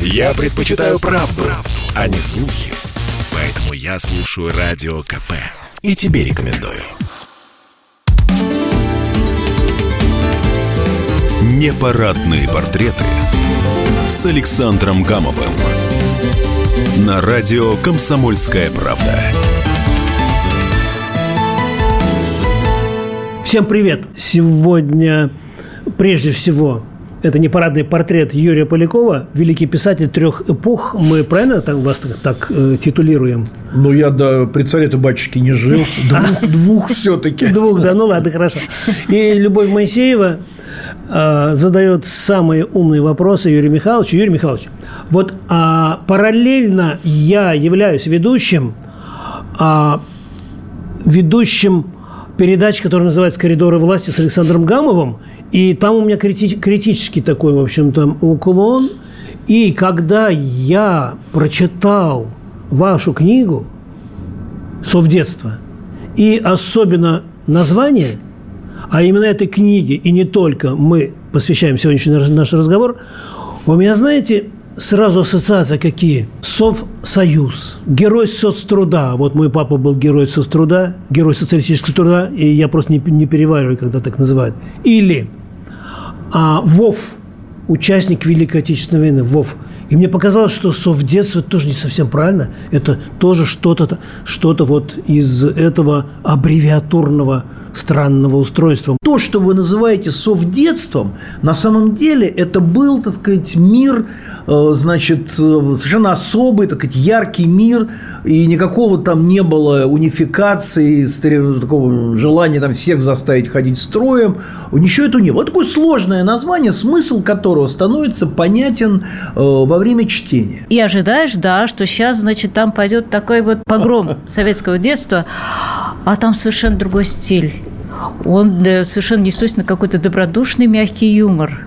Я предпочитаю правду, правду, а не слухи. Поэтому я слушаю Радио КП. И тебе рекомендую. Непарадные портреты с Александром Гамовым. На радио «Комсомольская правда». Всем привет! Сегодня, прежде всего, это не парадный портрет Юрия Полякова, великий писатель трех эпох. Мы правильно так, вас так, так э, титулируем? Ну, я до при царе-то батюшки не жил. Двух, двух все-таки. Двух, да, ну ладно, хорошо. И Любовь Моисеева э, задает самые умные вопросы Юрию Михайловичу. Юрий Михайлович, вот а, параллельно я являюсь ведущим, а, ведущим передач, которая называется «Коридоры власти» с Александром Гамовым. И там у меня крити- критический такой, в общем-то, уклон. И когда я прочитал вашу книгу «Совдетство», и особенно название, а именно этой книги, и не только мы посвящаем сегодняшний наш разговор, у меня, знаете, сразу ассоциация какие? Совсоюз, герой соцтруда. Вот мой папа был герой соцтруда, герой социалистического труда, и я просто не, не перевариваю, когда так называют. Или а, ВОВ, участник Великой Отечественной войны, ВОВ. И мне показалось, что совдетство тоже не совсем правильно. Это тоже что-то что вот из этого аббревиатурного странного устройства. То, что вы называете совдетством, на самом деле это был, так сказать, мир, э, значит, совершенно особый, так сказать, яркий мир, и никакого там не было унификации, такого желания там всех заставить ходить строем, ничего этого не было. Это такое сложное название, смысл которого становится понятен э, во время чтения. И ожидаешь, да, что сейчас, значит, там пойдет такой вот погром советского детства, а там совершенно другой стиль. Он совершенно естественно какой-то добродушный, мягкий юмор.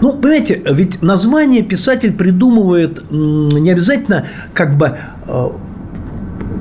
Ну, понимаете, ведь название писатель придумывает не обязательно как бы э,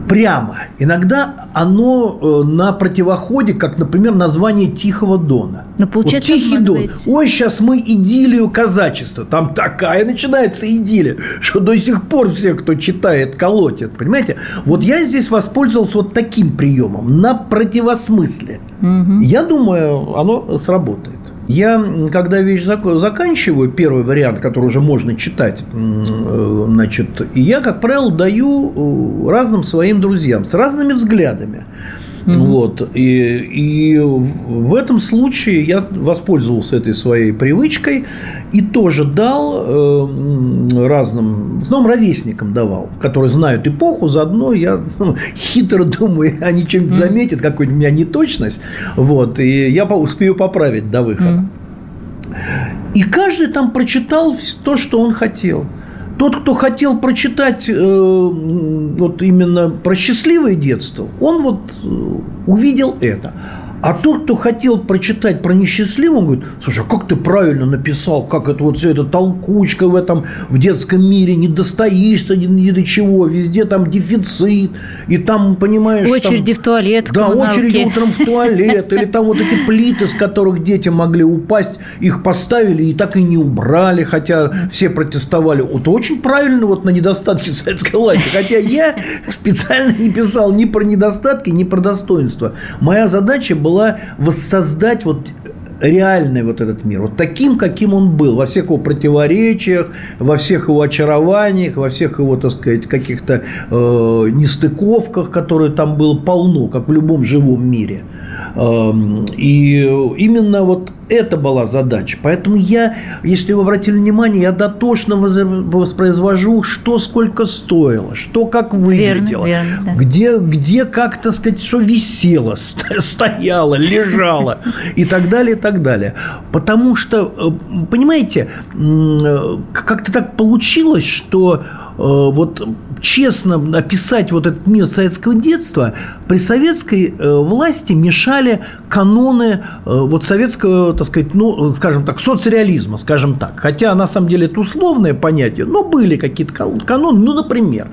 прямо. Иногда оно э, на противоходе, как, например, название Тихого Дона. Но получается, вот Тихий Дон. Ой, сейчас мы идиллию казачества. Там такая начинается идиллия, что до сих пор все, кто читает, колотят. Понимаете? Вот я здесь воспользовался вот таким приемом на противосмысле. Угу. Я думаю, оно сработает. Я, когда вещь заканчиваю, первый вариант, который уже можно читать, э, значит, я, как правило, даю э, разным своим друзьям с разными взглядами. Mm-hmm. Вот. И, и в этом случае я воспользовался этой своей привычкой и тоже дал э, разным, в основном ровесникам давал, которые знают эпоху, заодно я ну, хитро думаю, они чем-нибудь mm-hmm. заметят, какую-нибудь у меня неточность, вот, и я успею поправить до выхода. Mm-hmm. И каждый там прочитал то, что он хотел тот, кто хотел прочитать э, вот именно про счастливое детство, он вот э, увидел это. А тот, кто хотел прочитать про несчастливого, он говорит, слушай, а как ты правильно написал, как это вот все это толкучка в этом, в детском мире, не достоишься ни, ни до чего, везде там дефицит, и там, понимаешь... Очереди там, в туалет, Да, очереди утром в туалет, или там вот эти плиты, с которых дети могли упасть, их поставили и так и не убрали, хотя все протестовали. Вот очень правильно вот на недостатки советской власти, хотя я специально не писал ни про недостатки, ни про достоинства. Моя задача была была воссоздать вот реальный вот этот мир, вот таким, каким он был, во всех его противоречиях, во всех его очарованиях, во всех его, так сказать, каких-то э, нестыковках, которые там было полно, как в любом живом мире. Эм, и именно вот это была задача. Поэтому я, если вы обратили внимание, я дотошно воспроизвожу, что сколько стоило, что как выглядело, верно, верно, да. где, где как, так сказать, что висело, стояло, лежало и так далее, и так далее. Потому что, э, понимаете, э, как-то так получилось, что Э, вот честно описать вот этот мир советского детства, при советской власти мешали каноны вот советского, так сказать, ну, скажем так, соцреализма, скажем так. Хотя, на самом деле, это условное понятие, но были какие-то каноны. Ну, например,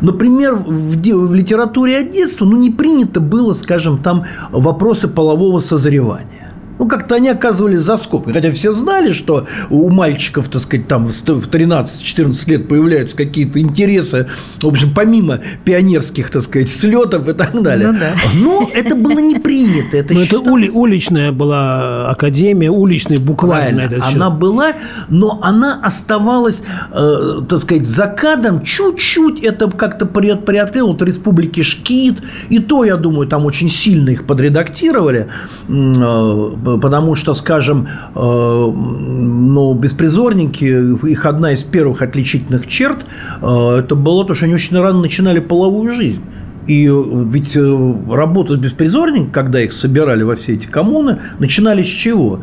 например, в, в литературе о детстве, ну, не принято было, скажем, там вопросы полового созревания. Ну, как-то они оказывались за скобкой. Хотя все знали, что у мальчиков, так сказать, там в 13-14 лет появляются какие-то интересы, в общем, помимо пионерских, так сказать, слетов и так далее. Ну, да. Но это было не принято. Это, Ну, это считалось- ули- уличная была академия, уличная буквально. Правильно, этот счет. она была, но она оставалась, э, так сказать, за кадром. Чуть-чуть это как-то при- приоткрыло. Вот в республике Шкит, и то, я думаю, там очень сильно их подредактировали, э, потому что, скажем, э, ну, беспризорники, их одна из первых отличительных черт, э, это было то, что они очень рано начинали половую жизнь. И э, ведь работа с беспризорниками, когда их собирали во все эти коммуны, начинали с чего?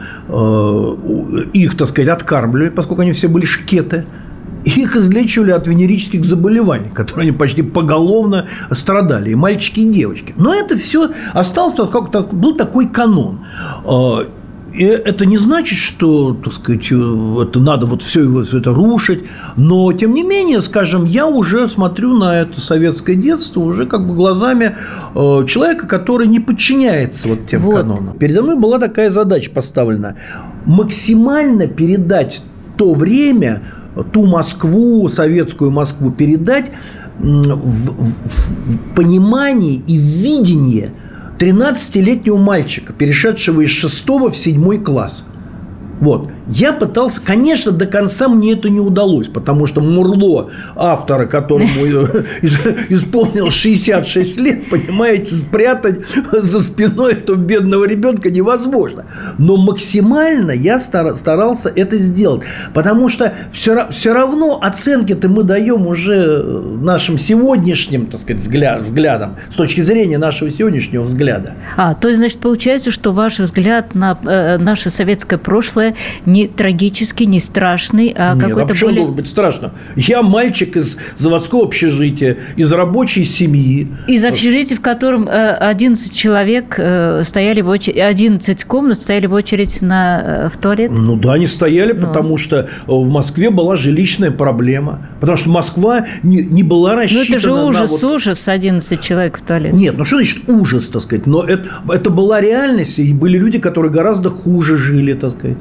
Их, так сказать, откармливали, поскольку они все были шкеты. Их излечивали от венерических заболеваний, которые они почти поголовно страдали, и мальчики, и девочки. Но это все осталось, так- был такой канон. Э, И это не значит, что, так сказать, э, это надо вот все, это рушить. Но, тем не менее, скажем, я уже смотрю на это советское детство уже как бы глазами э, человека, который не подчиняется вот тем Вот. канонам. Передо мной была такая задача поставлена. Максимально передать то время, ту Москву, советскую Москву передать в- в понимании и в видении 13-летнего мальчика, перешедшего из 6 в 7 класс. Вот. Я пытался, конечно, до конца мне это не удалось, потому что Мурло, автора, которому э, исполнилось 66 лет, понимаете, спрятать за спиной этого бедного ребенка невозможно. Но максимально я стара- старался это сделать, потому что все, все равно оценки-то мы даем уже нашим сегодняшним, так сказать, взгля- взглядом, с точки зрения нашего сегодняшнего взгляда. А, то есть, значит, получается, что ваш взгляд на э, наше советское прошлое не трагический, не страшный, а Нет, а какой-то почему более... должен быть страшно? Я мальчик из заводского общежития, из рабочей семьи. Из общежития, в котором э, 11 человек э, стояли в очередь, 11 комнат стояли в очередь на, э, в туалет. Ну да, они стояли, Ну. потому что э, в Москве была жилищная проблема. Потому что Москва не, не была Ну, рассчитана это же на ужас, вот- ужас, 11 человек в туалет. Нет, ну что значит ужас, так сказать? Но это, это была реальность, и были люди, которые гораздо хуже жили, так сказать.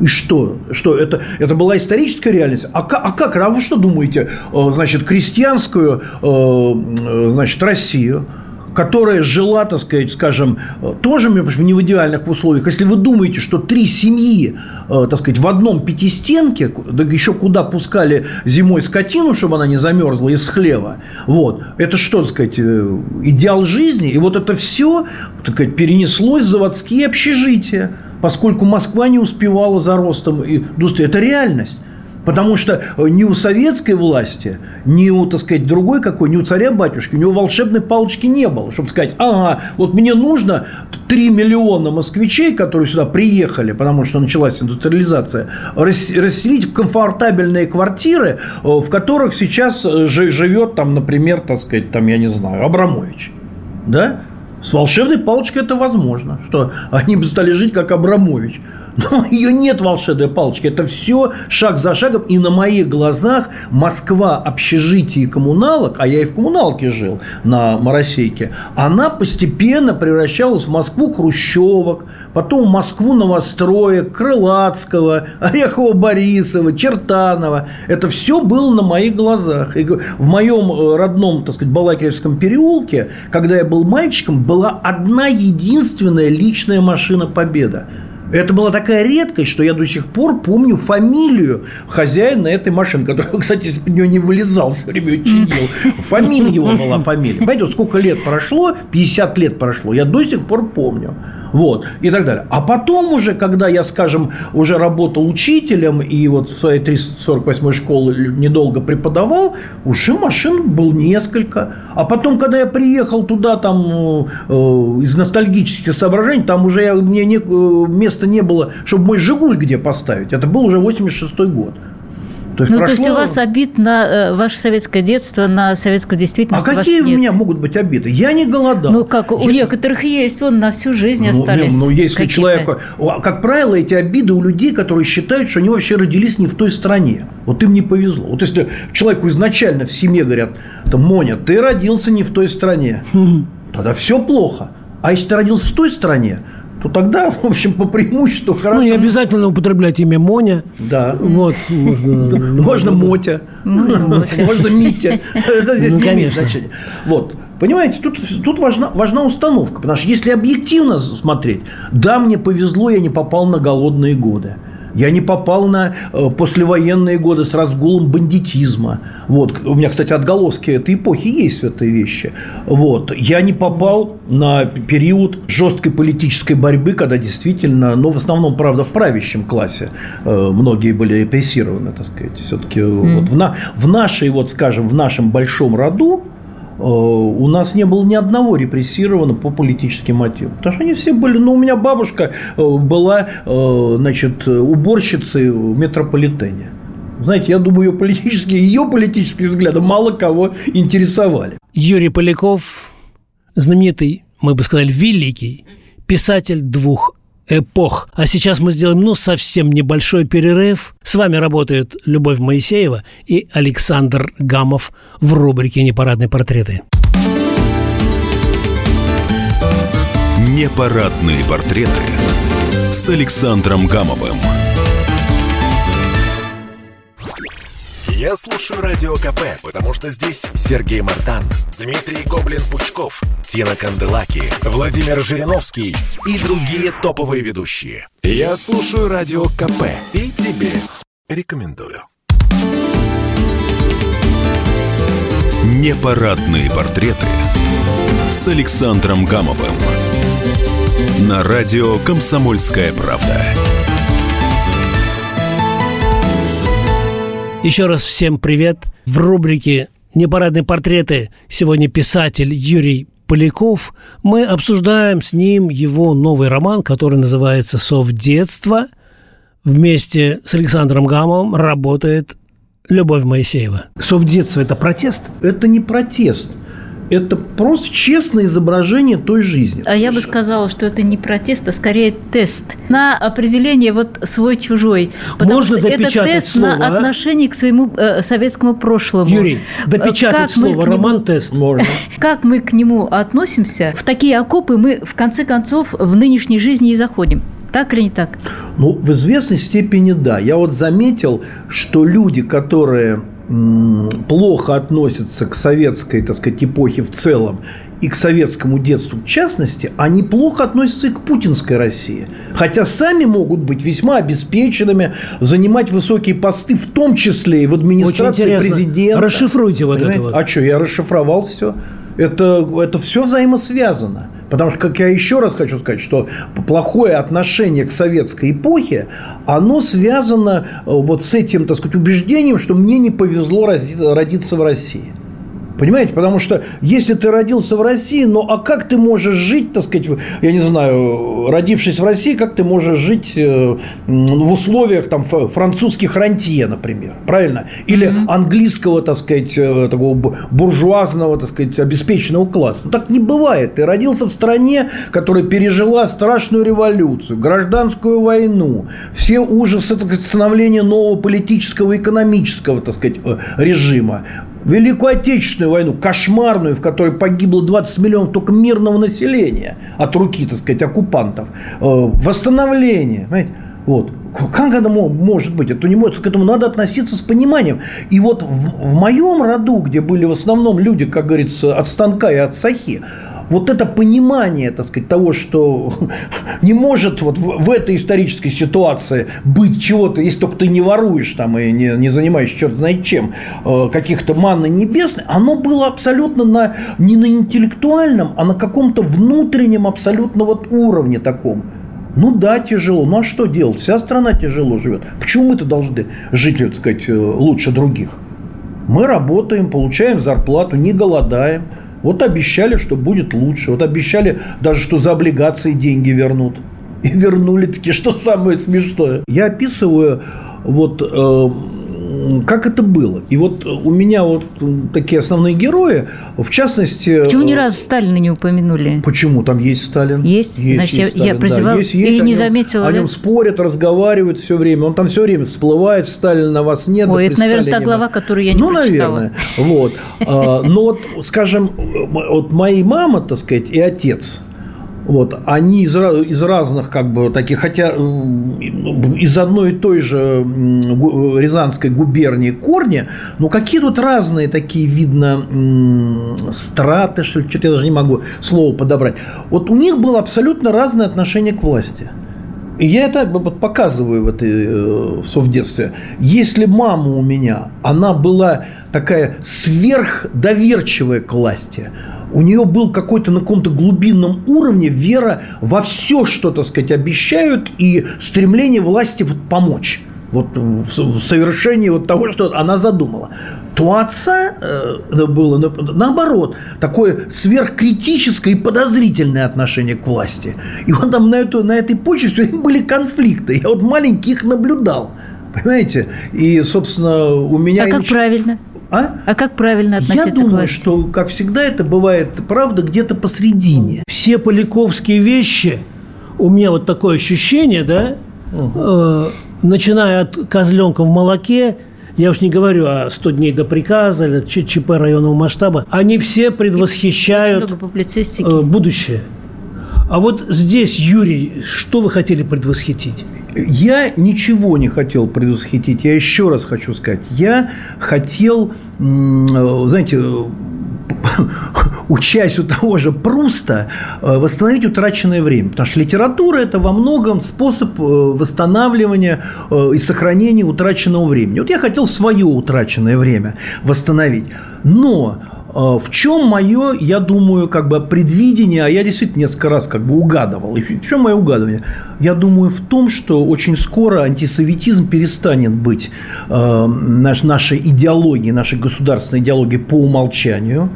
И что? Что это, это была историческая реальность? А, а как? А вы что думаете? Э, Значит, крестьянскую, э, э, значит, Россию, которая жила, так сказать, скажем, тоже, между прочим, не в идеальных условиях. Если вы думаете, что три семьи, так сказать, в одном пятистенке, да еще куда пускали зимой скотину, чтобы она не замерзла из хлева, вот, это что, так сказать, идеал жизни? И вот это все, так сказать, перенеслось в заводские общежития, поскольку Москва не успевала за ростом индустрии. Это реальность. Потому что э, ни у советской власти, ни у, так сказать, другой какой, ни у царя-батюшки, у него волшебной палочки не было, чтобы сказать, ага, вот мне нужно 3 миллиона москвичей, которые сюда приехали, потому что началась индустриализация, рас- расселить в комфортабельные квартиры, э, в которых сейчас э, жи- живет, там, например, так сказать, там, я не знаю, Абрамович. Да? С волшебной палочкой это возможно, что они бы стали жить как Абрамович. Но ее нет волшебной палочки. Это все шаг за шагом. И на моих глазах Москва общежитий и коммуналок, а я и в коммуналке жил на Моросейке, она постепенно превращалась в Москву хрущевок, потом в Москву новостроек, Крылатского, Орехова-Борисова, Чертанова. Это все было на моих глазах. И в моем э, родном, так сказать, Балакиревском переулке, когда я был мальчиком, была одна единственная личная машина «Победа». Это была такая редкость, что я до сих пор помню фамилию хозяина этой машины, который, кстати, из-под нее не вылезал, все время ее чинил. Фамилия его была фамилия. Понимаете, вот сколько лет прошло, 50 лет прошло, я до сих пор помню. Вот, и так далее. А потом уже, когда я, скажем, уже работал учителем и вот в своей 348 школе недолго преподавал, уже машин было несколько. А потом, когда я приехал туда там э, э, из ностальгических соображений, там уже я, мне не, э, места не было, чтобы мой «Жигуль» где поставить. Это был уже 86 год. То есть Ну, прошло... то есть у вас обид на э, ваше советское детство, на советскую А действительность у вас какие у нет? меня могут быть обиды? Я не голодал. Ну, как у Я- некоторых есть, вон на всю жизнь Ну, остались. не, Ну, если какие-то. человек... а, Как правило, эти обиды у людей, которые считают, что они вообще родились не в той стране. Вот им не повезло. Вот если человеку изначально в семье говорят, там, Моня, ты родился не в той стране, тогда все плохо. А если ты родился в той стране, то тогда, в общем, по преимуществу хорошо. Ну, не обязательно употреблять имя Моня. Да. Вот, можно... Можно Мотя, можно Митя. Это здесь Ну, не имеет конечно. значения. Вот. Понимаете, тут, тут важна, важна установка. Потому что если объективно смотреть, да, мне повезло, я не попал на голодные годы. Я не попал на э, послевоенные годы с разгулом бандитизма. Вот. У меня, кстати, отголоски этой эпохи есть в этой вещи. Вот. Я не попал на период жесткой политической борьбы, когда действительно, ну, в основном, правда, в правящем классе э, многие были репрессированы, так сказать. Все-таки вот в, на- в нашей, вот, скажем, в нашем большом роду э, у нас не было ни одного репрессированного по политическим мотивам. Потому что они все были... Ну, у меня бабушка э, была, э, значит, уборщицей в метрополитене. Знаете, я думаю, ее политические, ее политические взгляды мало кого интересовали. Юрий Поляков, знаменитый, мы бы сказали, великий писатель двух эпох. А сейчас мы сделаем, ну, совсем небольшой перерыв. С вами работают Любовь Моисеева и Александр Гамов в рубрике «Непарадные портреты». Непарадные портреты с Александром Гамовым. Я слушаю Радио КП, потому что здесь Сергей Мартан, Дмитрий Гоблин-Пучков, Тина Канделаки, Владимир Жириновский и другие топовые ведущие. Я слушаю Радио КП и тебе рекомендую. Непарадные портреты с Александром Гамовым на радио «Комсомольская правда». Еще раз всем привет. В рубрике «Непарадные портреты» сегодня писатель Юрий Поляков. Мы обсуждаем с ним его новый роман, который называется «Сов детства». Вместе с Александром Гамовым работает Любовь Моисеева. «Сов детства» – это протест? Это не протест. Это просто честное изображение той жизни. А я бы сказала, что это не протест, а скорее тест на определение вот свой-чужой. Потому Можно что это тест слово, на а? отношение к своему э, советскому прошлому. Юрий, Э, допечатать как слово «роман-тест». Можно. Как мы к нему относимся, в такие окопы мы, в конце концов, в нынешней жизни и заходим. Так или не так? Ну, в известной степени да. Я вот заметил, что люди, которые плохо относятся к советской, так сказать, эпохе в целом и к советскому детству в частности, они плохо относятся и к путинской России. Хотя сами могут быть весьма обеспеченными, занимать высокие посты, в том числе и в администрации интересно. президента. Расшифруйте вот это Понимаете? вот. А что, я расшифровал все. Это, это все взаимосвязано. Потому что, как я еще раз хочу сказать, что плохое отношение к советской эпохе, оно связано э, вот с этим, так сказать, убеждением, что мне не повезло родиться в России. Понимаете? Потому что если ты родился в России, ну а как ты можешь жить, так сказать, я не знаю, родившись в России, как ты можешь жить э, в условиях там французских рантье, например, правильно? Или английского, так сказать, э, такого бу- буржуазного, так сказать, обеспеченного класса. Ну, так не бывает. Ты родился в стране, которая пережила страшную революцию, гражданскую войну, все ужасы так сказать, становления нового политического и экономического, так сказать, э, режима. Великую Отечественную войну, кошмарную, в которой погибло 20 миллионов только мирного населения от руки, так сказать, оккупантов. Э, Восстановление, понимаете? Вот. Как это мо- может быть? Это не может, к этому надо относиться с пониманием. И вот в, в моем роду, где были в основном люди, как говорится, от станка и от сахи, вот это понимание, так сказать, того, что не может вот в, этой исторической ситуации быть чего-то, если только ты не воруешь там и не, не занимаешься черт знает чем, э, каких-то манны небесных, оно было абсолютно на, не на интеллектуальном, а на каком-то внутреннем абсолютно вот уровне таком. Ну да, тяжело. Ну а что делать? Вся страна тяжело живет. Почему мы-то должны жить, так сказать, э, лучше других? Мы работаем, получаем зарплату, не голодаем. Вот обещали, что будет лучше. Вот обещали даже, что за облигации деньги вернут. И вернули таки, что самое смешное. Я описываю вот э, как это было. И вот у меня вот такие основные герои, в частности... Почему ни э, разу Сталина не упомянули? Почему там есть Сталин? Есть? Значит, я- я Сталин, прозевала есть, или есть, о не нем- заметила, О да? нем спорят, разговаривают все время. Он там все время всплывает. Сталина вас нет. Ой, да это, наверное, та Сталине глава, вас. которую я не Ну, прочитала. наверное. Вот. А, Но вот, скажем, вот моей мама, так сказать, и отец, Вот, они из, из разных, как бы, таких, хотя из одной и той же Рязанской губернии корни, но какие тут разные такие, видно, страты, что ли, что-то я даже не могу слово подобрать. Вот у них было абсолютно разное отношение к власти. И я это показываю в, этой, э, в детстве. Если мама у меня, она была такая сверхдоверчивая к власти, у нее был какой-то на каком-то глубинном уровне вера во все, что, так сказать, обещают, и стремление власти вот помочь вот в совершении вот того, что она задумала. То отца э, было наоборот такое сверхкритическое и подозрительное отношение к власти. И он там на, эту, на этой почве все время были конфликты. Я вот маленьких наблюдал. Понимаете? И, собственно, у меня... А как ничего... правильно? А? а как правильно относиться Я думаю, к власти? что, как всегда, это бывает правда где-то посредине. Все поляковские вещи, у меня вот такое ощущение, да, угу. э, начиная от козленка в молоке, я уж не говорю о 100 дней до приказа или ЧП районного масштаба, они все предвосхищают э, будущее. А вот здесь, Юрий, что вы хотели предвосхитить? Я ничего не хотел предвосхитить. Я еще раз хочу сказать. Я хотел, знаете, учась у того же Пруста, э, восстановить утраченное время. Потому что литература – это во многом способ э, восстанавливания э, и сохранения утраченного времени. Вот я хотел свое утраченное время восстановить. Но в чем мое, я думаю, как бы предвидение, а я действительно несколько раз как бы угадывал. И в чем мое угадывание? Я думаю в том, что очень скоро антисоветизм перестанет быть э, наш, нашей идеологией, нашей государственной идеологией по умолчанию,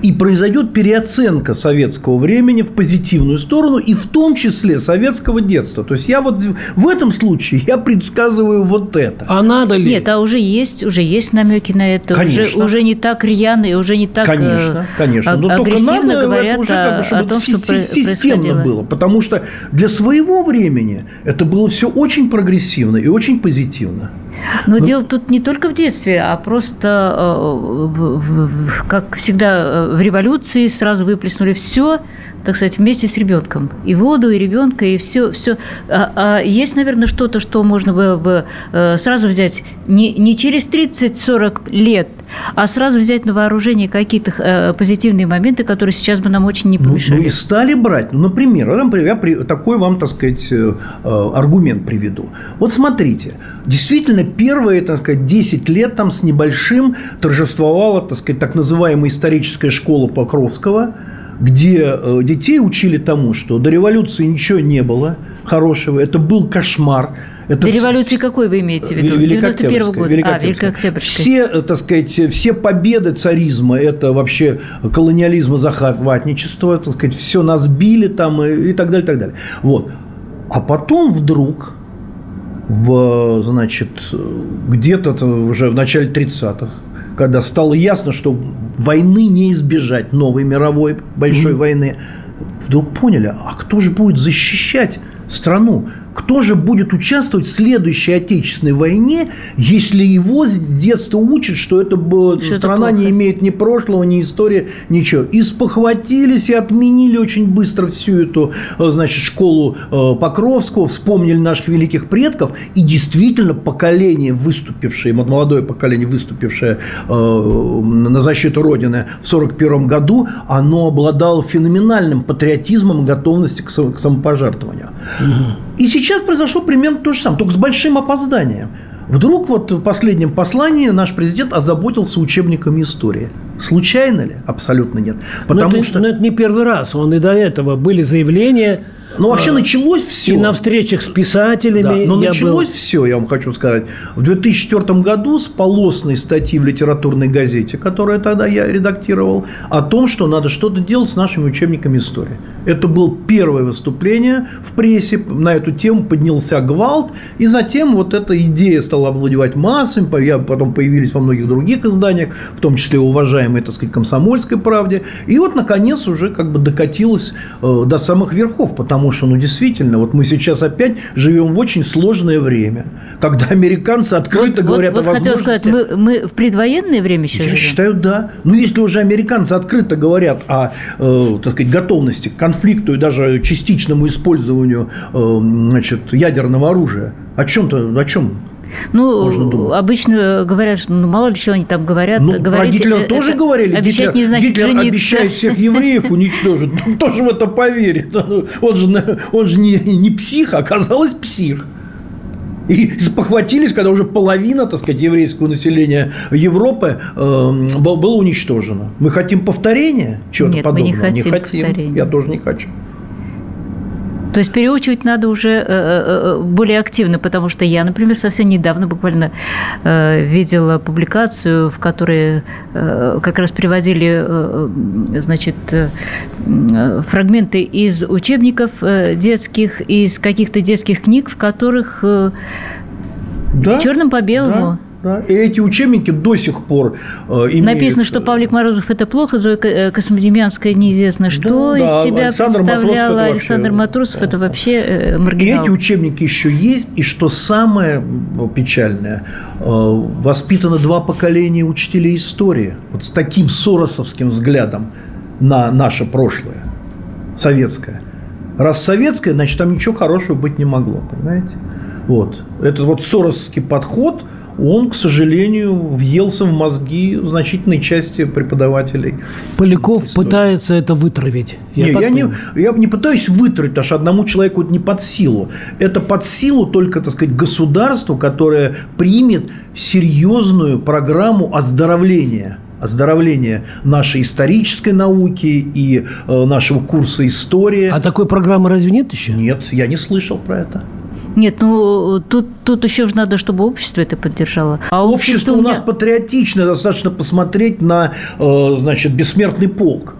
и произойдет переоценка советского времени в позитивную сторону, и в том числе советского детства. То есть я вот в этом случае я предсказываю вот это. А надо ли? Нет, а уже есть, уже есть намеки на это. Конечно. Уже, уже не так рьяно и уже не так Конечно, э, конечно. Но только надо говорят это уже как бы, чтобы о том, что системно было. Потому что для своего времени это было все очень прогрессивно и очень позитивно. Но ну, дело тут не только в детстве, а просто, э, как всегда, э, в революции сразу выплеснули все, так сказать, вместе с ребенком. И воду, и ребенка, и все. все. А, а есть, наверное, что-то, что можно было бы сразу взять не, не через 30-40 лет, а сразу взять на вооружение какие-то позитивные моменты, которые сейчас бы нам очень не помешали. Ну, ну и стали брать. Ну, например, я такой вам, так сказать, аргумент приведу. Вот смотрите, действительно, первые, так сказать, 10 лет там с небольшим торжествовала, так сказать, так называемая историческая школа Покровского, где э, детей учили тому, что до революции ничего не было хорошего, это был кошмар. Это До революции какой вы имеете в виду? 91 года. А, Великооктябрьской. Все, так сказать, все победы царизма – это вообще колониализм и захватничество, так сказать, все нас били там и, и так далее, и так далее. Вот. А потом вдруг в, значит, где-то уже в начале 30-х, когда стало ясно, что войны не избежать, новой мировой большой mm-hmm. войны, вдруг поняли, а кто же будет защищать страну? Кто же будет участвовать в следующей Отечественной войне, если его с детства учат, что это что страна это не имеет ни прошлого, ни истории, ничего. И спохватились и отменили очень быстро всю эту э, значит, школу э, Покровского, вспомнили наших великих предков, и действительно поколение, выступившее, молодое поколение, выступившее э, на защиту Родины в 1941 году, оно обладало феноменальным патриотизмом и готовностью к самопожертвованию. Угу. И сейчас произошло примерно то же самое, только с большим опозданием. Вдруг вот в последнем послании наш президент озаботился учебниками истории. Случайно ли? Абсолютно нет. Потому но это, что... Но это не первый раз. Он и до этого были заявления ну, вообще а, началось все. И на встречах с писателями. Да, но началось был... все, я вам хочу сказать. В 2004 году с полосной статьи в литературной газете, которую тогда я редактировал, о том, что надо что-то делать с нашими учебниками истории. Это было первое выступление в прессе. На эту тему поднялся гвалт. И затем вот эта идея стала овладевать массами. Потом появились во многих других изданиях, в том числе уважаемой, так сказать, комсомольской правде. И вот, наконец, уже как бы докатилась э, до самых верхов. Потому Потому что, ну, действительно, вот мы сейчас опять живем в очень сложное время, когда американцы открыто вот, говорят вот, о вот возможности... сказать, мы, мы в предвоенное время сейчас Я живем? считаю, да. Ну, если уже американцы открыто говорят о, э, так сказать, готовности к конфликту и даже частичному использованию э, значит, ядерного оружия, о чем-то, о чем? Ну, Можно думать. обычно говорят, что ну, мало ли что они там говорят. Ну, про говорить, Гитлера э, тоже говорили. Гитлер, не значит Гитлер жениться. обещает всех евреев уничтожить. Ну, Кто же в это поверит? Он же, он же не, не псих, а оказалось псих. И похватились, когда уже половина, так сказать, еврейского населения Европы э, было, уничтожено. Мы хотим повторения чего-то Нет, мы не подобного? хотим хотим. повторения. Я тоже не хочу. То есть переучивать надо уже э, э, э, более активно, потому что я, например, совсем недавно буквально видела публикацию, в которой как раз приводили значит, фрагменты из учебников детских, из каких-то детских книг, в которых Да? черным по белому Да, да. И эти учебники до сих пор э, имеют... Написано, что Павлик Морозов это плохо, Зоя э, Космодемьянская неизвестно что Да, из да, себя Александр Матросов представляла. это вообще- Александр Матросов это вообще э, И маргинал. эти учебники еще есть, и что самое печальное, э, воспитано два поколения учителей истории, вот с таким соросовским взглядом на наше прошлое, советское. Раз советское, значит, там ничего хорошего быть не могло, понимаете? Вот. Этот вот соросовский подход, он, к сожалению, въелся в мозги значительной части преподавателей. Поляков История. пытается это вытравить. Не, Я, не, я не пытаюсь вытравить, потому что одному человеку это не под силу. Это под силу только, так сказать, государству, которое примет серьезную программу оздоровления оздоровления нашей исторической науки и э, нашего курса истории. А такой программы разве нет еще? Нет, я не слышал про это. Нет, ну тут, тут еще же надо, чтобы общество это поддержало. А Общество у меня- нас патриотичное, достаточно посмотреть на, э, значит, бессмертный полк.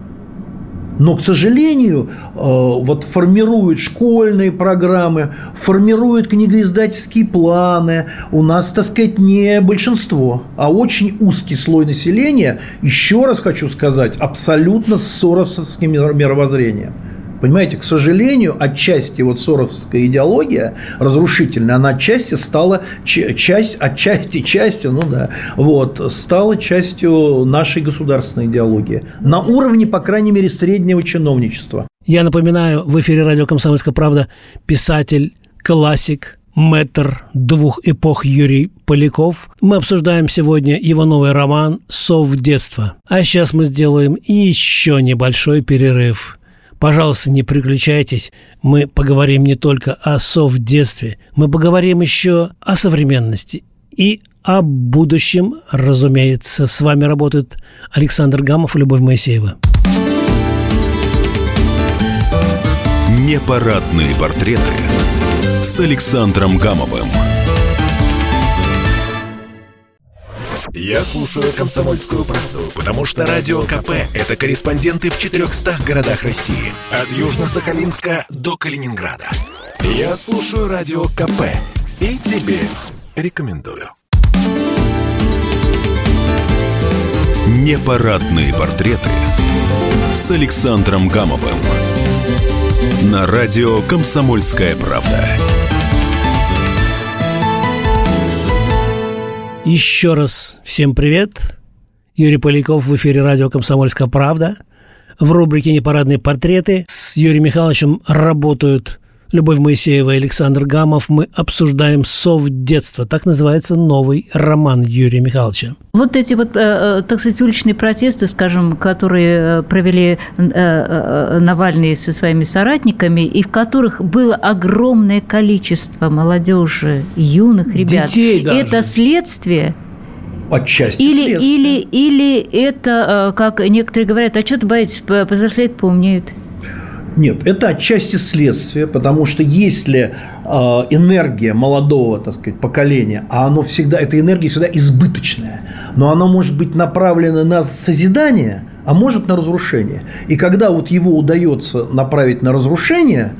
Но, к сожалению, э, вот формируют школьные программы, формируют книгоиздательские планы. У нас, так сказать, не большинство, а очень узкий слой населения, еще раз хочу сказать, абсолютно с соросовским мировоззрением. Понимаете, к сожалению, отчасти вот соросовская идеология разрушительная, она отчасти стала часть, отчасти частью, ну да, вот, стала частью нашей государственной идеологии. На уровне, по крайней мере, среднего чиновничества. Я напоминаю, в эфире радио «Комсомольская правда» писатель, классик, мэтр двух эпох Юрий Поляков. Мы обсуждаем сегодня его новый роман «Сов детства». А сейчас мы сделаем еще небольшой перерыв. Пожалуйста, не переключайтесь. Мы поговорим не только о сов детстве, мы поговорим еще о современности и о будущем, разумеется. С вами работают Александр Гамов и Любовь Моисеева. Непарадные портреты с Александром Гамовым. Я слушаю «Комсомольскую правду», потому что «Радио КП» — это корреспонденты в 400 городах России. От Южно-Сахалинска до Калининграда. Я слушаю «Радио КП» и тебе рекомендую. Непарадные портреты с Александром Гамовым. На радио «Комсомольская правда». Еще раз всем привет. Юрий Поляков в эфире радио «Комсомольская правда». В рубрике «Непарадные портреты» с Юрием Михайловичем работают Любовь Моисеева и Александр Гамов. Мы обсуждаем «Сов детства». Так называется новый роман Юрия Михайловича. Вот эти вот, э, э, так сказать, уличные протесты, скажем, которые э, провели Навальный со своими соратниками, и в которых было огромное количество молодежи, юных ребят. Детей даже. Это следствие Отчасти или, следствие. или, или это, как некоторые говорят, а что ты боитесь, П- повзрослеют, поумнеют. Нет, это отчасти следствие, потому что если э, энергия молодого, так сказать, поколения, а оно всегда, эта энергия всегда избыточная, но она может быть направлена на созидание, а может на разрушение. И когда вот его удается направить на разрушение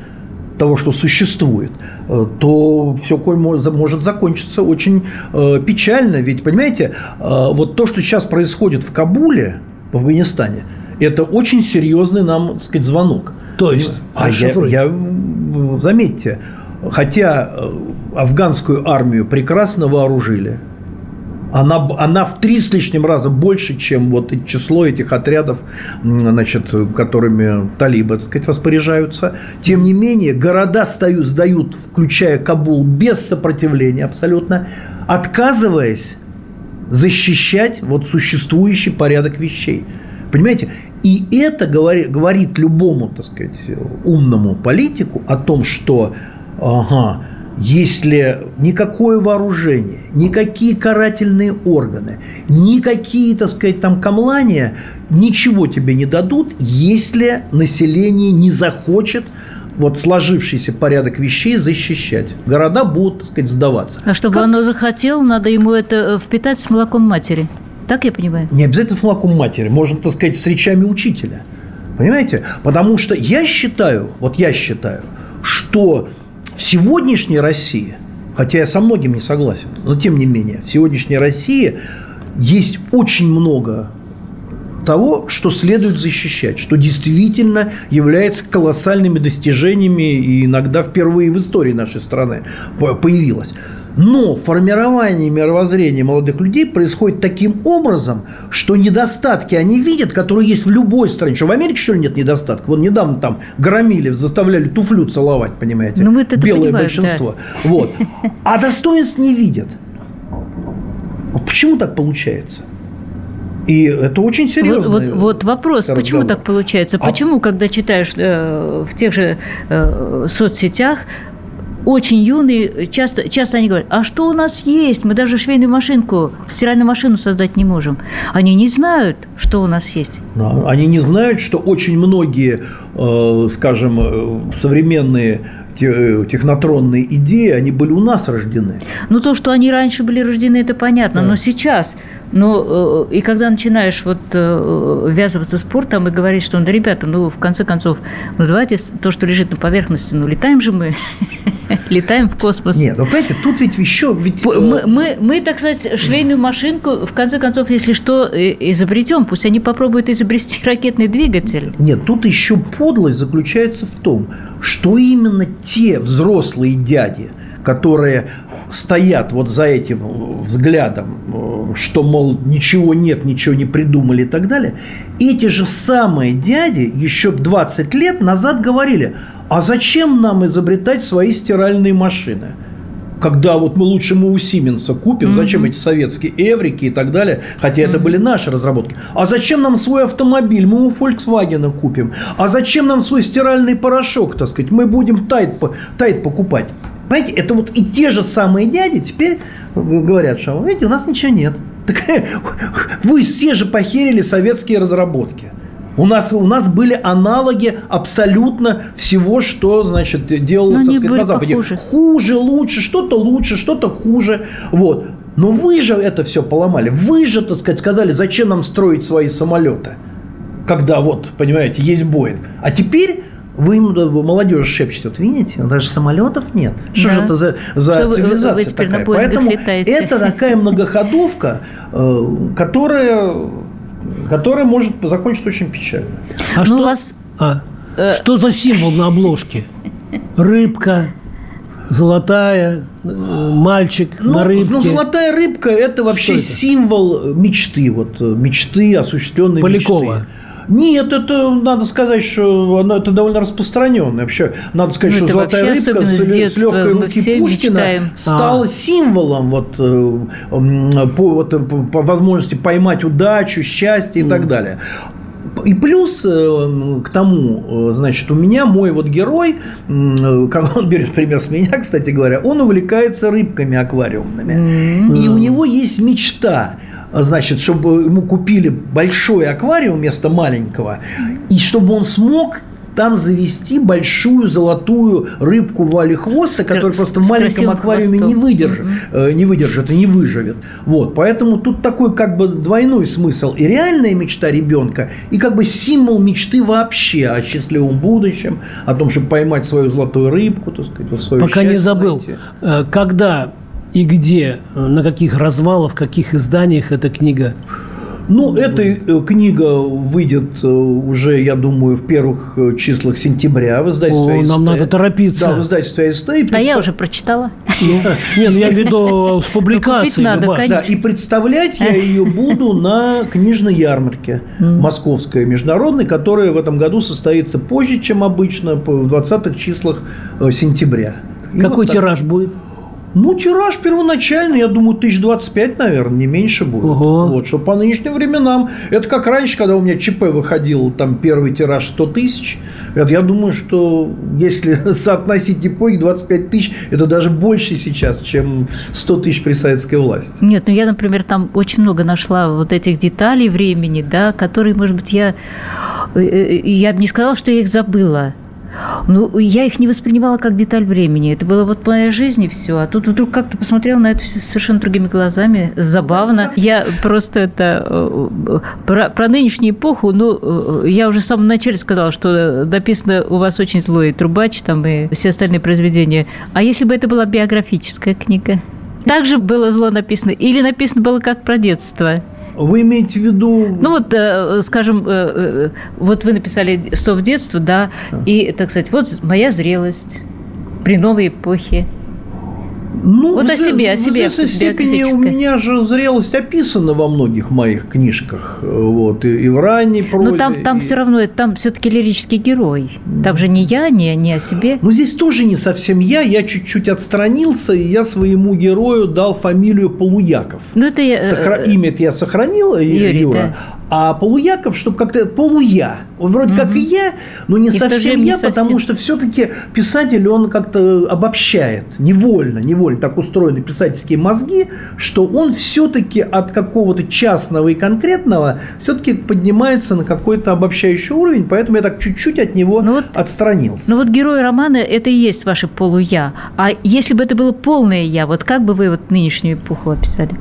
того, что существует, э, то все может закончиться очень э, печально. Ведь, понимаете, э, вот то, что сейчас происходит в Кабуле, в Афганистане, это очень серьезный нам, так сказать, звонок. То есть, А я, я заметьте, хотя э, афганскую армию прекрасно вооружили, она, она в три с лишним раза больше, чем вот число этих отрядов, значит, которыми талибы, так сказать, распоряжаются. Тем не менее, города стою, сдают, включая Кабул, без сопротивления абсолютно, отказываясь защищать вот существующий порядок вещей. Понимаете? И это говорит, говорит любому, так сказать, умному политику о том, что ага, если никакое вооружение, никакие карательные органы, никакие, так сказать, там камлания ничего тебе не дадут, если население не захочет вот сложившийся порядок вещей защищать. Города будут, так сказать, сдаваться. А чтобы как... оно захотело, надо ему это э, впитать с молоком матери. Так я понимаю? Не обязательно с молоком матери, можно, так сказать, с речами учителя. Понимаете? Потому что я считаю, вот я считаю, что в сегодняшней России, хотя я со многим не согласен, но тем не менее, в сегодняшней России есть очень много того, что следует защищать, что действительно является колоссальными достижениями и иногда впервые в истории нашей страны появилось. Но формирование мировоззрения молодых людей происходит таким образом, что недостатки они видят, которые есть в любой стране. Что в Америке, что ли, нет недостатков? Вот недавно там громили, заставляли туфлю целовать, понимаете? Ну, это Белое большинство. Да. Вот. А достоинств не видят. Почему так получается? И это очень серьезно. Вот, вот, вот вопрос, разговор. почему так получается? А... Почему, когда читаешь э, в тех же э, соцсетях, очень юные, часто, часто они говорят, а что у нас есть? Мы даже швейную машинку, стиральную машину создать не можем. Они не знают, что у нас есть. Да, они не знают, что очень многие, э, скажем, э, современные Э, технотронные идеи, они были у нас рождены. Ну, то, что они раньше были рождены, это понятно. Да. Но сейчас, ну, и когда начинаешь вот э, ввязываться в спорт там и говорить, что, ну, да, ребята, ну, в конце концов, ну, давайте то, что лежит на поверхности, ну, летаем же мы, летаем в космос. Нет, ну, понимаете, тут ведь еще... Ведь... Мы, мы, мы, так сказать, швейную машинку, в конце концов, если что, изобретем. Пусть они попробуют изобрести ракетный двигатель. Нет, тут еще подлость заключается в том, что именно те взрослые дяди, которые стоят вот за этим взглядом, что, мол, ничего нет, ничего не придумали и так далее, эти же самые дяди еще 20 лет назад говорили, а зачем нам изобретать свои стиральные машины? когда вот мы лучше мы у Сименса купим, mm-hmm. зачем эти советские Эврики и так далее, хотя mm-hmm. это были наши разработки. А зачем нам свой автомобиль, мы у Volkswagen купим. А зачем нам свой стиральный порошок, так сказать, мы будем тайт, тайт покупать. Понимаете, это вот и те же самые дяди теперь говорят, что, видите, у нас ничего нет. Так, вы все же похерили советские разработки. У нас, у нас были аналоги абсолютно всего, что, значит, делалось, сказать, на Западе. Похуже. хуже, лучше, что-то лучше, что-то хуже. Вот. Но вы же это все поломали. Вы же, так сказать, сказали, зачем нам строить свои самолеты, когда вот, понимаете, есть Боинг. А теперь вы им молодежь шепчете, вот видите, даже самолетов нет. Что да. же это за, за цивилизация вы, вы такая? Поэтому летаете. это такая многоходовка, э, которая которая может закончиться очень печально. А ну, что, вас... а, э... что за символ на обложке? Рыбка, золотая, мальчик ну, на рыбке. Ну, золотая рыбка – это вообще это? символ мечты, вот мечты, осуществленной Полякова. мечты. Нет, это надо сказать, что оно это довольно распространенное. Вообще, надо сказать, ну, что золотая рыбка с, с легкой руки Пушкина мечтаем. стала а. символом вот, э, по, вот, э, по возможности поймать удачу, счастье и mm. так далее. И плюс э, к тому, значит, у меня мой вот герой, как он берет пример с меня, кстати говоря, он увлекается рыбками аквариумными. Mm-hmm. И у него есть мечта – значит, чтобы ему купили большой аквариум вместо маленького, и чтобы он смог там завести большую золотую рыбку вали хвоста, которая просто в маленьком аквариуме хвостом. не выдержит, угу. не выдержит и не выживет. Вот, поэтому тут такой как бы двойной смысл и реальная мечта ребенка, и как бы символ мечты вообще о счастливом будущем, о том, чтобы поймать свою золотую рыбку, так сказать, вот свою Пока не забыл, найти. Э, когда и где, на каких развалах, в каких изданиях эта книга Ну, эта э, книга выйдет э, уже, я думаю, в первых э, числах сентября в издательстве О, АСТ. нам надо торопиться. Да, в издательстве АСТ. И А я представ- уже прочитала. Не, ну я веду с публикацией. надо. Да, и представлять я ее буду на книжной ярмарке московской международной, которая в этом году состоится позже, чем обычно, в 20-х числах э, сентября. И Какой вот тираж будет? Ну, тираж первоначальный, я думаю, 1025, наверное, не меньше будет. Ого. Вот, что по нынешним временам. Это как раньше, когда у меня ЧП выходил, там первый тираж 100 тысяч. Это, я думаю, что если соотносить эпохи, 25 тысяч, это даже больше сейчас, чем 100 тысяч при советской власти. Нет, ну я, например, там очень много нашла вот этих деталей времени, да, которые, может быть, я, э, э, я бы не сказала, что я их забыла. Ну, я их не воспринимала как деталь времени. Это было вот моя жизнь и все. А тут вдруг как-то посмотрела на это всё совершенно другими глазами. Забавно. Я просто это э, э, про, про нынешнюю эпоху, ну, э, я уже в самом начале сказала, что написано у вас очень злой трубач там и все остальные произведения. А если бы это была биографическая книга? Также было зло написано? Или написано было как про детство? Вы имеете в виду... Ну вот, э, скажем, э, э, вот вы написали «Сов детства», да, и, так сказать, вот моя зрелость при новой эпохе. Ну, Вот в о себе, о себе, В известной степени у меня же зрелость описана во многих моих книжках. Вот, и, и в ранней прозе. Но там, там и- все равно, там все-таки лирический герой. Там же не я, не, не о себе. Но здесь тоже не совсем я, я чуть-чуть отстранился, и я своему герою дал фамилию Полуяков. Ну, это я... э, Сохра- Имя я сохранил, э, Юрий, Юра. да. А Полуяков, чтобы как-то полуя. Он вроде как и я, но не И совсем время не я, потому совсем. что все-таки писатель, он как-то обобщает. Невольно, невольно так устроены писательские мозги, что он все-таки от какого-то частного и конкретного все-таки поднимается на какой-то обобщающий уровень, поэтому я так чуть-чуть от него Ну вот- отстранился. Ну вот герой романа – это и есть ваше полуя. А если бы это было полное я, вот как бы вы вот нынешнюю эпоху описали?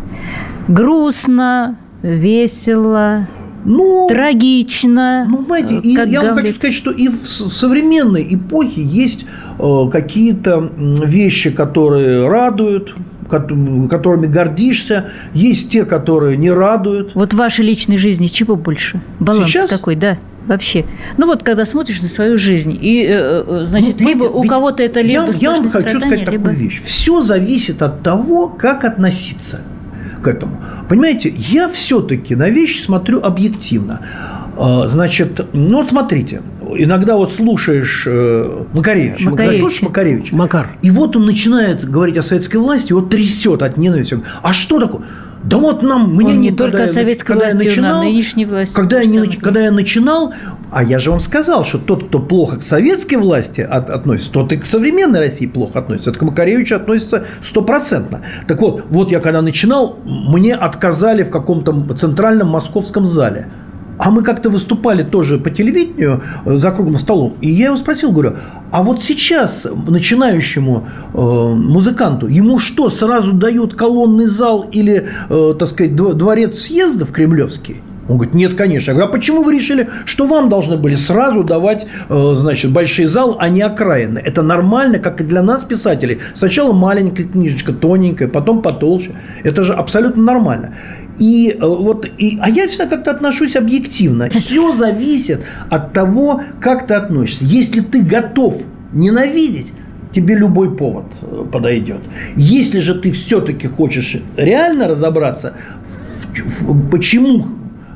Грустно, весело, Ну, трагично. Ну, понимаете, э, и я вам Гамлет. хочу сказать, что и в современной эпохе есть э, какие-то вещи, которые радуют, кот- которыми гордишься, есть те, которые не радуют. Вот в вашей личной жизни чего больше? Баланс Сейчас? какой, да? Вообще. Ну вот, когда смотришь на свою жизнь, и, э, э, значит, Ну, либо у кого-то это либо я, я вам хочу сказать такую либо- вещь. Все зависит от того, как относиться к этому. Понимаете, я все-таки на вещи смотрю объективно. А, Значит, ну вот смотрите, иногда вот слушаешь э, слушаешь Макаревича, Макар. И вот он начинает говорить о советской власти, его трясет от ненависти. А что такое? Да вот нам, мне Он не только я советской когда я власти, он о начинал, нынешней власти Когда я, не, когда я начинал, а я же вам сказал, что тот, кто плохо к советской власти от- относится, тот и к современной России плохо относится. Это к Макаревичу относится стопроцентно. Так вот, вот я когда начинал, мне отказали в каком-то центральном московском зале. А мы как-то выступали тоже по телевидению э, за круглым столом. И я его спросил, говорю, а вот сейчас начинающему э, музыканту, ему что, сразу дают колонный зал или, э, так сказать, дво- дворец съездов кремлевский? Он говорит, нет, конечно. Я говорю, а почему вы решили, что вам должны были сразу давать, э, значит, большой зал, а не окраины? Это нормально, как и для нас, писателей. Сначала маленькая книжечка, тоненькая, потом потолще. Это же абсолютно нормально. И э, вот, и, а я всегда как-то отношусь объективно. Все зависит от того, как ты относишься. Если ты готов ненавидеть, тебе любой повод э, подойдет. Если же ты все-таки хочешь реально разобраться, в- в- почему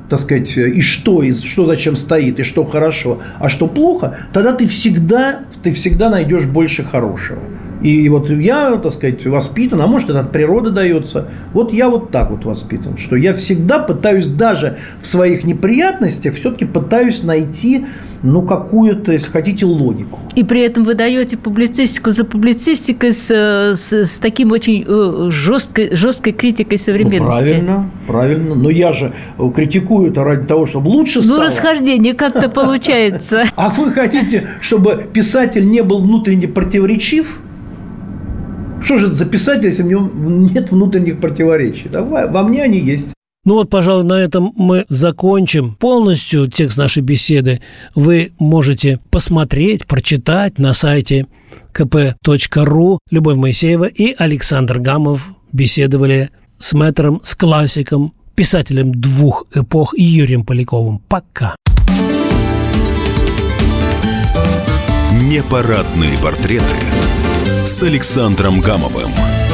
так сказать, и что, и что зачем стоит, и что хорошо, а что плохо, тогда ты всегда, ты всегда найдешь больше хорошего. И вот я, так сказать, воспитан, а может, это от природы дается. Вот я вот так вот воспитан, что я всегда пытаюсь даже в своих неприятностях все-таки пытаюсь найти, ну, какую-то, если хотите, логику. И при этом вы даете публицистику за публицистикой с, э, с, с таким очень э, жесткой, жесткой критикой Ну, современности. правильно, правильно. Но я же э, критикую это ради того, чтобы лучше Ну, стало. расхождение как-то получается. А вы хотите, чтобы писатель не был внутренне противоречив? Что же это за писатель, если в нем нет внутренних противоречий? Да, во мне они есть. Ну вот, пожалуй, на этом мы закончим. Полностью текст нашей беседы вы можете посмотреть, прочитать на сайте kp.ru. Любовь Моисеева и Александр Гамов беседовали с мэтром, с классиком писателем двух эпох Юрием Поляковым. Пока. Непарадные портреты с Александром Гамовым.